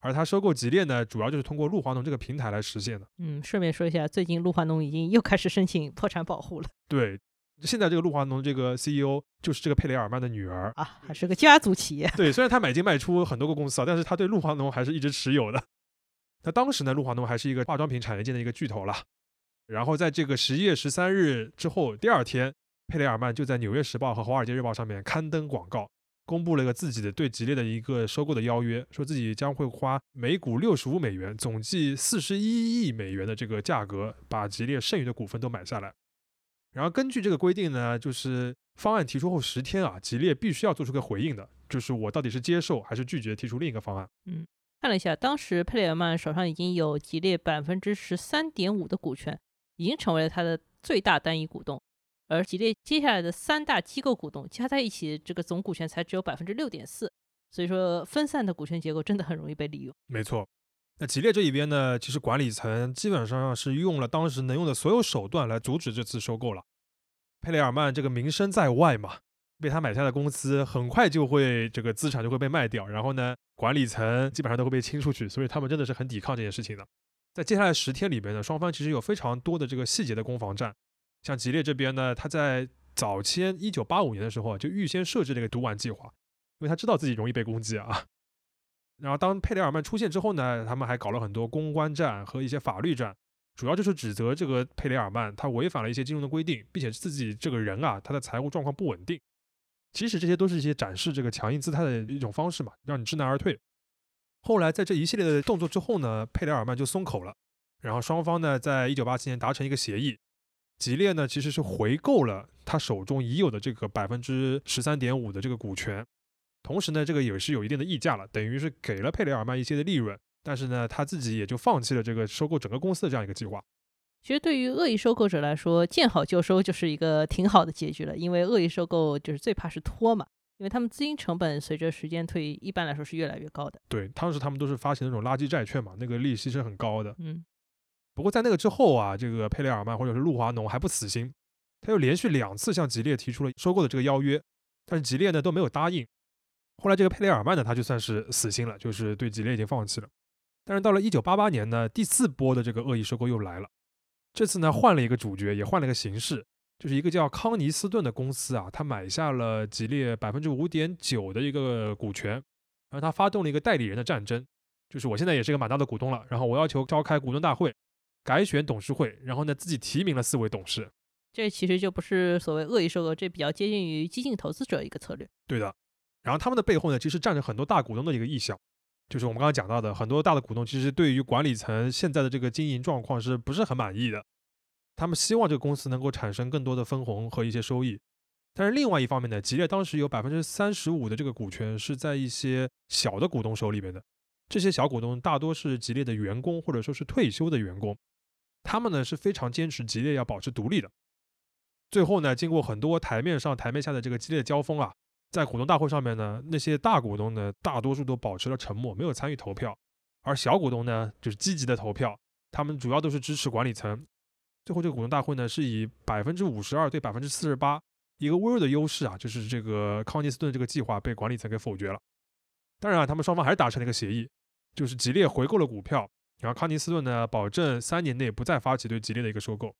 而他收购吉列呢，主要就是通过露华浓这个平台来实现的。嗯，顺便说一下，最近露华浓已经又开始申请破产保护了对，现在这个露华浓这个 CEO 就是这个佩雷尔曼的女儿。啊，还是个家族企业。对，虽然他买进卖出很多个公司啊，但是他对露华浓还是一直持有的。那当时呢，露华浓还是一个化妆品产业界的一个巨头了。然后在这个十一月十三日之后，第二天，佩雷尔曼就在《纽约时报》和《华尔街日报》上面刊登广告，公布了一个自己的对吉列的一个收购的邀约，说自己将会花每股六十五美元，总计四十一亿美元的这个价格，把吉列剩余的股份都买下来。然后根据这个规定呢，就是方案提出后十天啊，吉列必须要做出个回应的，就是我到底是接受还是拒绝提出另一个方案。嗯看了一下，当时佩雷尔曼手上已经有吉列百分之十三点五的股权，已经成为了他的最大单一股东。而吉列接下来的三大机构股东加在一起，这个总股权才只有百分之六点四，所以说分散的股权结构真的很容易被利用。没错。那吉列这一边呢，其实管理层基本上是用了当时能用的所有手段来阻止这次收购了。佩雷尔曼这个名声在外嘛，被他买下的公司很快就会这个资产就会被卖掉，然后呢，管理层基本上都会被清出去，所以他们真的是很抵抗这件事情的。在接下来十天里边呢，双方其实有非常多的这个细节的攻防战。像吉列这边呢，他在早先一九八五年的时候就预先设置了一个毒丸计划，因为他知道自己容易被攻击啊。然后当佩雷尔曼出现之后呢，他们还搞了很多公关战和一些法律战，主要就是指责这个佩雷尔曼他违反了一些金融的规定，并且自己这个人啊他的财务状况不稳定。其实这些都是一些展示这个强硬姿态的一种方式嘛，让你知难而退。后来在这一系列的动作之后呢，佩雷尔曼就松口了，然后双方呢在一九八七年达成一个协议，吉列呢其实是回购了他手中已有的这个百分之十三点五的这个股权。同时呢，这个也是有一定的溢价了，等于是给了佩雷尔曼一些的利润，但是呢，他自己也就放弃了这个收购整个公司的这样一个计划。其实对于恶意收购者来说，见好就收就是一个挺好的结局了，因为恶意收购就是最怕是拖嘛，因为他们资金成本随着时间推移，一般来说是越来越高的。对，当时他们都是发行那种垃圾债券嘛，那个利息是很高的。嗯，不过在那个之后啊，这个佩雷尔曼或者是露华浓还不死心，他又连续两次向吉列提出了收购的这个邀约，但是吉列呢都没有答应。后来这个佩雷尔曼呢，他就算是死心了，就是对吉列已经放弃了。但是到了一九八八年呢，第四波的这个恶意收购又来了。这次呢，换了一个主角，也换了个形式，就是一个叫康尼斯顿的公司啊，他买下了吉列百分之五点九的一个股权，然后他发动了一个代理人的战争，就是我现在也是一个蛮大的股东了，然后我要求召开股东大会，改选董事会，然后呢自己提名了四位董事。这其实就不是所谓恶意收购，这比较接近于激进投资者一个策略。对的，然后他们的背后呢，其实站着很多大股东的一个意向，就是我们刚刚讲到的，很多大的股东其实对于管理层现在的这个经营状况是不是很满意的？他们希望这个公司能够产生更多的分红和一些收益。但是另外一方面呢，吉列当时有百分之三十五的这个股权是在一些小的股东手里面的，这些小股东大多是吉列的员工或者说是退休的员工，他们呢是非常坚持吉列要保持独立的。最后呢，经过很多台面上台面下的这个激烈交锋啊，在股东大会上面呢，那些大股东呢大多数都保持了沉默，没有参与投票，而小股东呢就是积极的投票，他们主要都是支持管理层。最后这个股东大会呢是以百分之五十二对百分之四十八一个微弱的优势啊，就是这个康尼斯顿这个计划被管理层给否决了。当然啊，他们双方还是达成了一个协议，就是吉列回购了股票，然后康尼斯顿呢保证三年内不再发起对吉列的一个收购。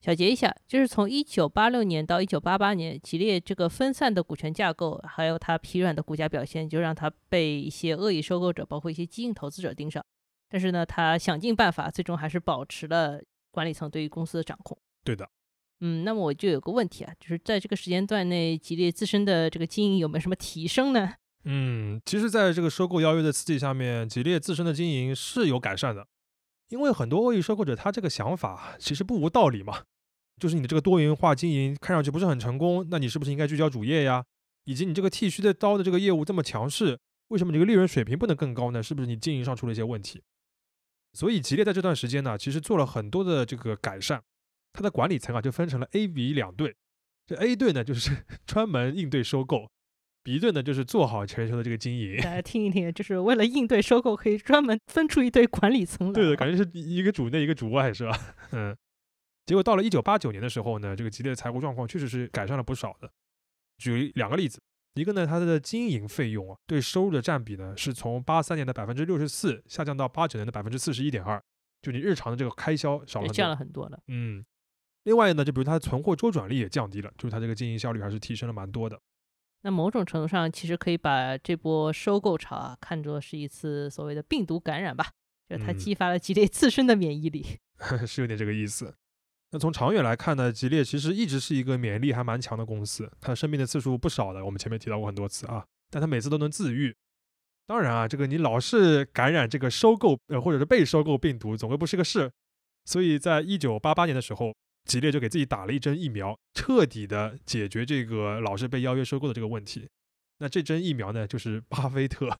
小结一下，就是从一九八六年到一九八八年，吉列这个分散的股权架构，还有它疲软的股价表现，就让它被一些恶意收购者，包括一些激进投资者盯上。但是呢，他想尽办法，最终还是保持了管理层对于公司的掌控。对的，嗯，那么我就有个问题啊，就是在这个时间段内，吉列自身的这个经营有没有什么提升呢？嗯，其实在这个收购邀约的刺激下面，吉列自身的经营是有改善的，因为很多恶意收购者他这个想法其实不无道理嘛。就是你的这个多元化经营看上去不是很成功，那你是不是应该聚焦主业呀？以及你这个剃须的刀的这个业务这么强势，为什么你这个利润水平不能更高呢？是不是你经营上出了一些问题？所以吉列在这段时间呢，其实做了很多的这个改善，它的管理层啊就分成了 A、B 两队。这 A 队呢就是 专门应对收购，B 队呢就是做好全球的这个经营。大家听一听，就是为了应对收购，可以专门分出一堆管理层来。对的，感觉是一个主内一个主外是吧？嗯。结果到了一九八九年的时候呢，这个吉利的财务状况确实是改善了不少的。举两个例子，一个呢，它的经营费用啊，对收入的占比呢，是从八三年的百分之六十四下降到八九年的百分之四十一点二，就你日常的这个开销少了降了很多了。嗯，另外呢，就比如它的存货周转率也降低了，就是它这个经营效率还是提升了蛮多的。那某种程度上，其实可以把这波收购潮啊看作是一次所谓的病毒感染吧，就是它嗯激发了吉列自身的免疫力。是有点这个意思。那从长远来看呢，吉列其实一直是一个免疫力还蛮强的公司，它生病的次数不少的，我们前面提到过很多次啊，但它每次都能自愈。当然啊，这个你老是感染这个收购呃或者是被收购病毒，总归不是个事。所以在一九八八年的时候，吉列就给自己打了一针疫苗，彻底的解决这个老是被邀约收购的这个问题。那这针疫苗呢，就是巴菲特。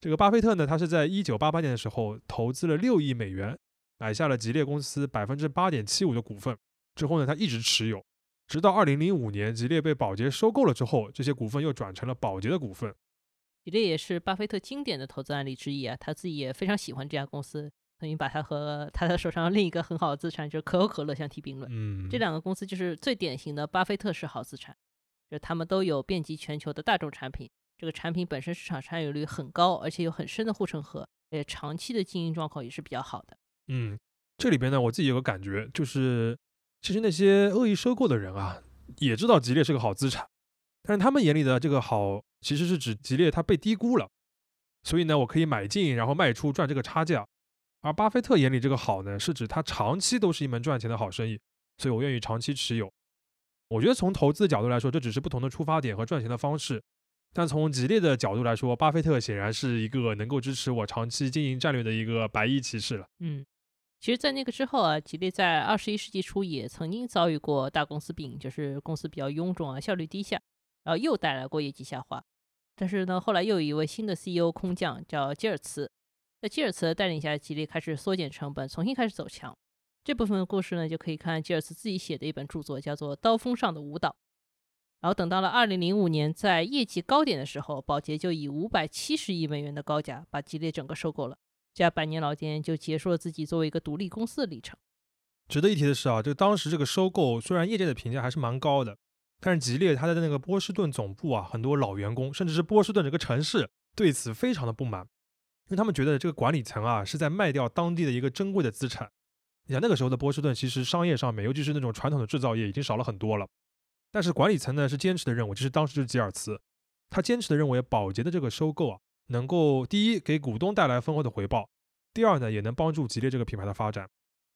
这个巴菲特呢，他是在一九八八年的时候投资了六亿美元，买下了吉列公司百分之八点七五的股份。之后呢，他一直持有，直到二零零五年吉列被宝洁收购了之后，这些股份又转成了宝洁的股份。吉列也是巴菲特经典的投资案例之一啊，他自己也非常喜欢这家公司，曾经把它和他的手上另一个很好的资产就是可口可乐相提并论。嗯，这两个公司就是最典型的巴菲特式好资产，就他们都有遍及全球的大众产品，这个产品本身市场占有率很高，而且有很深的护城河，也，长期的经营状况也是比较好的。嗯，这里边呢，我自己有个感觉，就是其实那些恶意收购的人啊，也知道吉列是个好资产，但是他们眼里的这个好，其实是指吉列它被低估了，所以呢，我可以买进然后卖出赚这个差价。而巴菲特眼里这个好呢，是指它长期都是一门赚钱的好生意，所以我愿意长期持有。我觉得从投资的角度来说，这只是不同的出发点和赚钱的方式。但从吉列的角度来说，巴菲特显然是一个能够支持我长期经营战略的一个白衣骑士了。嗯，其实，在那个之后啊，吉列在二十一世纪初也曾经遭遇过大公司病，就是公司比较臃肿啊，效率低下，然后又带来过业绩下滑。但是呢，后来又有一位新的 CEO 空降，叫吉尔茨，在基尔茨的带领下，吉列开始缩减成本，重新开始走强。这部分的故事呢，就可以看吉尔茨自己写的一本著作，叫做《刀锋上的舞蹈》。然后等到了二零零五年，在业绩高点的时候，宝洁就以五百七十亿美元的高价把吉列整个收购了。这家百年老店就结束了自己作为一个独立公司的历程。值得一提的是啊，就当时这个收购虽然业界的评价还是蛮高的，但是吉列它的那个波士顿总部啊，很多老员工甚至是波士顿这个城市对此非常的不满，因为他们觉得这个管理层啊是在卖掉当地的一个珍贵的资产。你想那个时候的波士顿，其实商业上面，尤其是那种传统的制造业已经少了很多了，但是管理层呢是坚持的认为，就是当时就是吉尔茨，他坚持的认为宝洁的这个收购啊，能够第一给股东带来丰厚的回报，第二呢也能帮助吉列这个品牌的发展。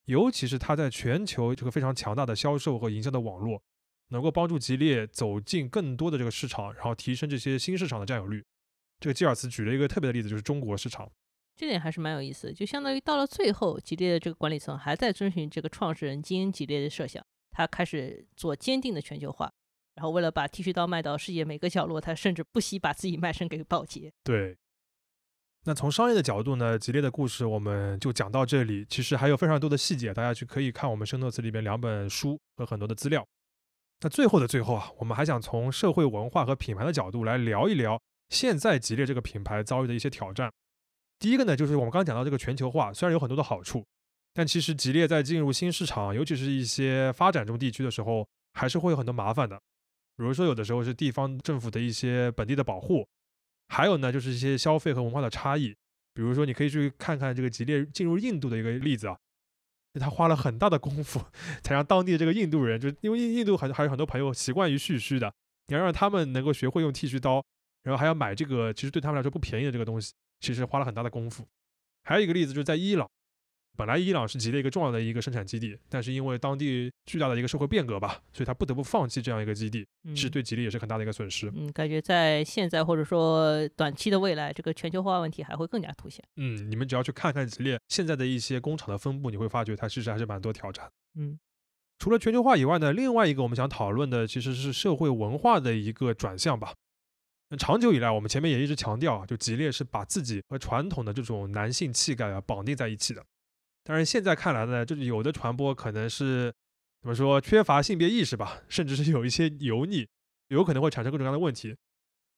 尤其是它在全球这个非常强大的销售和营销的网络，能够帮助吉列走进更多的这个市场，然后提升这些新市场的占有率。这个基尔茨举了一个特别的例子，就是中国市场。这点还是蛮有意思的，就相当于到了最后，吉列的这个管理层还在遵循这个创始人金恩吉列的设想，他开始做坚定的全球化，然后为了把剃须刀卖到世界每个角落，他甚至不惜把自己卖身给保洁。对。那从商业的角度呢，吉列的故事我们就讲到这里。其实还有非常多的细节，大家去可以看我们生诺词里边两本书和很多的资料。那最后的最后啊，我们还想从社会文化和品牌的角度来聊一聊现在吉列这个品牌遭遇的一些挑战。第一个呢，就是我们刚刚讲到这个全球化，虽然有很多的好处，但其实吉列在进入新市场，尤其是一些发展中地区的时候，还是会有很多麻烦的。比如说，有的时候是地方政府的一些本地的保护，还有呢，就是一些消费和文化的差异。比如说，你可以去看看这个吉列进入印度的一个例子啊，他花了很大的功夫，才让当地这个印度人，就因为印印度还还有很多朋友习惯于蓄须的，你要让他们能够学会用剃须刀，然后还要买这个其实对他们来说不便宜的这个东西，其实花了很大的功夫。还有一个例子就是在伊朗，本来伊朗是吉列一个重要的一个生产基地，但是因为当地巨大的一个社会变革吧，所以他不得不放弃这样一个基地，嗯其实对吉列也是很大的一个损失。嗯，感觉在现在或者说短期的未来，这个全球化问题还会更加凸显。嗯，你们只要去看看吉列现在的一些工厂的分布，你会发觉它其实还是蛮多挑战。嗯，除了全球化以外呢，另外一个我们想讨论的其实是社会文化的一个转向吧。那长久以来，我们前面也一直强调啊，就吉列是把自己和传统的这种男性气概啊绑定在一起的。但是现在看来呢，就是有的传播可能是怎么说，缺乏性别意识吧，甚至是有一些油腻，有可能会产生各种各样的问题。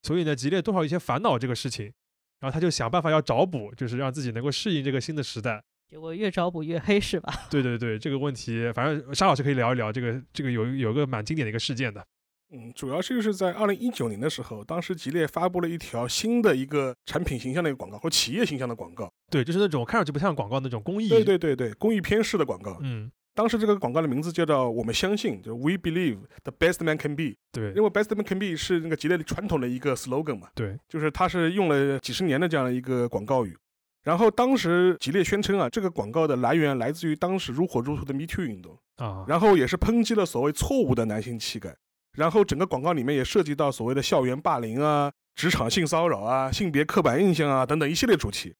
所以呢，吉列多少有一些烦恼这个事情，然后他就想办法要找补，就是让自己能够适应这个新的时代。结果越找补越黑是吧？对对对，这个问题，反正沙老师可以聊一聊这个这个有有一个蛮经典的一个事件的。嗯，主要是就是在二零一九年的时候，当时吉列发布了一条新的一个产品形象的一个广告，或企业形象的广告。对，就是那种看上去不像广告那种公益。对对对对，公益片式的广告。嗯，当时这个广告的名字叫做“我们相信”，就是 “We believe the best man can be”。对因为 “best man can be” 是那个吉列传统的一个 slogan 嘛，对，就是它是用了几十年的这样一个广告语。然后当时吉列宣称啊，这个广告的来源来自于当时如火如荼的 Me Too 运动。啊，然后也是抨击了所谓错误的男性气概，然后整个广告里面也涉及到所谓的校园霸凌啊、职场性骚扰啊、性别刻板印象啊等等一系列主题。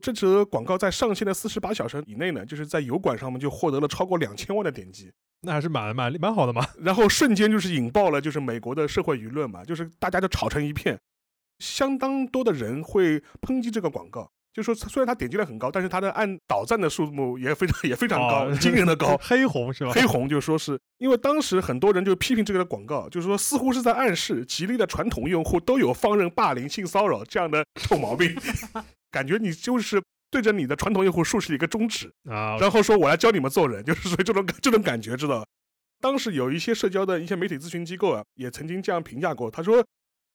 这则广告在上线的四十八小时以内呢，就是在油管上面就获得了超过两千万的点击，那还是蛮蛮蛮好的嘛。然后瞬间就是引爆了就是美国的社会舆论嘛，就是大家就吵成一片，相当多的人会抨击这个广告。就说虽然它点击量很高，但是它的按导赞的数目也非常 也非常高，哦惊人的高。黑红是吧？黑红就说是因为当时很多人就批评这个的广告，就是说似乎是在暗示吉利的传统用户都有放任霸凌、性骚扰这样的臭毛病，感觉你就是对着你的传统用户竖起了一个中指，啊，然后说我来教你们做人，就是属于这种这种感觉，知道吧？当时有一些社交的一些媒体咨询机构啊，也曾经这样评价过，他说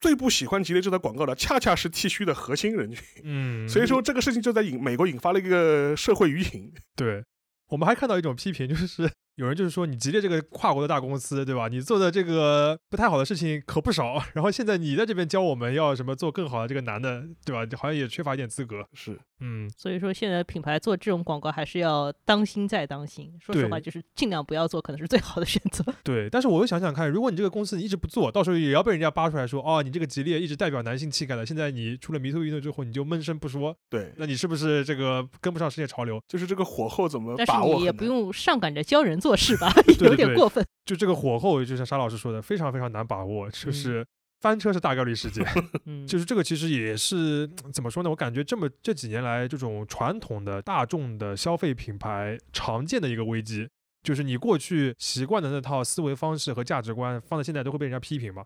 最不喜欢吉列这条广告的，恰恰是剃须的核心人群。嗯，所以说这个事情就在引美国引发了一个社会舆情。对，我们还看到一种批评，就是有人就是说你吉列这个跨国的大公司，对吧？你做的这个不太好的事情可不少，然后现在你在这边教我们要什么做更好的这个男的，对吧？好像也缺乏一点资格。是，嗯，所以说现在品牌做这种广告还是要当心再当心。说实话，就是尽量不要做，可能是最好的选择。对。但是我又想想看，如果你这个公司你一直不做，到时候也要被人家扒出来说，哦，你这个吉列一直代表男性气概的，现在你出了迷途运动之后，你就闷声不说，对，那你是不是这个跟不上世界潮流？就是这个火候怎么但是你也不。用上赶着教人做事吧，有点对过分。就这个火候，就像沙老师说的，非常非常难把握，就是翻车是大概率事件。嗯，就是这个其实也是嗯怎么说呢？我感觉这么这几年来，这种传统的大众的消费品牌常见的一个危机，就是你过去习惯的那套思维方式和价值观，放在现在都会被人家批评嘛。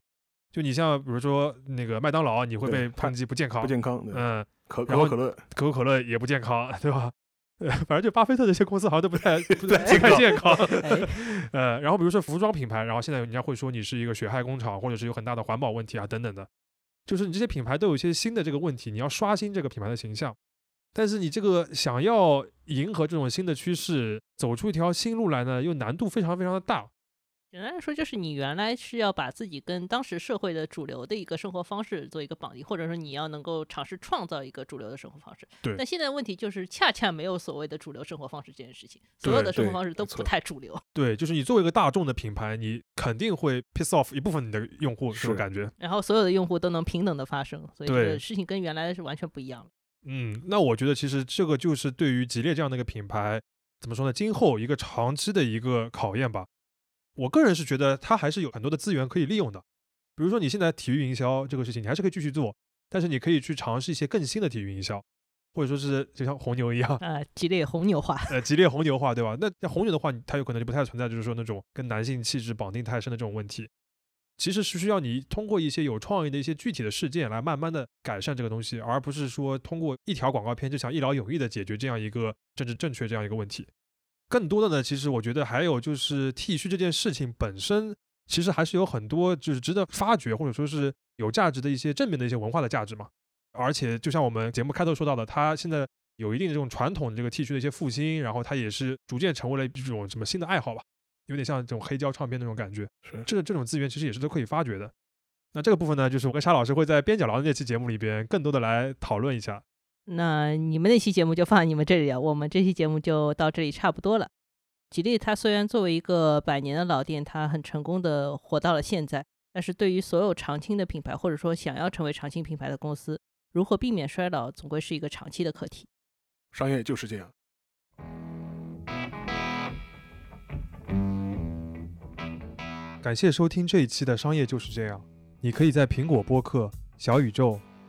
就你像比如说那个麦当劳，你会被抨击不健康不，健康，嗯，可可口可乐可口可乐也不健康，对吧？呃，反正就巴菲特这些公司好像都不太 不太健康。哎呃，然后比如说服装品牌，然后现在人家会说你是一个血汗工厂，或者是有很大的环保问题啊等等的，就是你这些品牌都有一些新的这个问题，你要刷新这个品牌的形象。但是你这个想要迎合这种新的趋势，走出一条新路来呢，又难度非常非常的大。简单来说，就是你原来是要把自己跟当时社会的主流的一个生活方式做一个绑定，或者说你要能够尝试创造一个主流的生活方式。对但现在问题就是，恰恰没有所谓的主流生活方式这件事情，所有的生活方式都不太主流。对，就是你作为一个大众的品牌，你肯定会 piss off 一部分你的用户，这种是感觉。然后所有的用户都能平等的发生，所以这个事情跟原来是完全不一样的。嗯，那我觉得其实这个就是对于吉列这样的一个品牌，怎么说呢？今后一个长期的一个考验吧。我个人是觉得它还是有很多的资源可以利用的，比如说你现在体育营销这个事情，你还是可以继续做，但是你可以去尝试一些更新的体育营销，或者说是就像红牛一样，呃，激烈红牛化，呃，吉列红牛化，对吧？那像红牛的话，它有可能就不太存在，就是说那种跟男性气质绑定太深的这种问题。其实是需要你通过一些有创意的一些具体的事件来慢慢的改善这个东西，而不是说通过一条广告片就想一劳永逸的解决这样一个政治正确这样一个问题。更多的呢，其实我觉得还有就是剃须这件事情本身，其实还是有很多就是值得发掘或者说是有价值的一些正面的一些文化的价值嘛。而且就像我们节目开头说到的，它现在有一定的这种传统这个剃须的一些复兴，然后它也是逐渐成为了一种什么新的爱好吧，有点像这种黑胶唱片那种感觉。是这这种资源其实也是都可以发掘的。那这个部分呢，就是我跟沙老师会在边角聊的那期节目里边更多的来讨论一下。那你们那期节目就放在你们这里啊，我们这期节目就到这里差不多了。吉利它虽然作为一个百年的老店，它很成功的活到了现在，但是对于所有长青的品牌，或者说想要成为长青品牌的公司，如何避免衰老，总归是一个长期的课题。商业就是这样。感谢收听这一期的《商业就是这样》。你可以在苹果播客、小宇宙、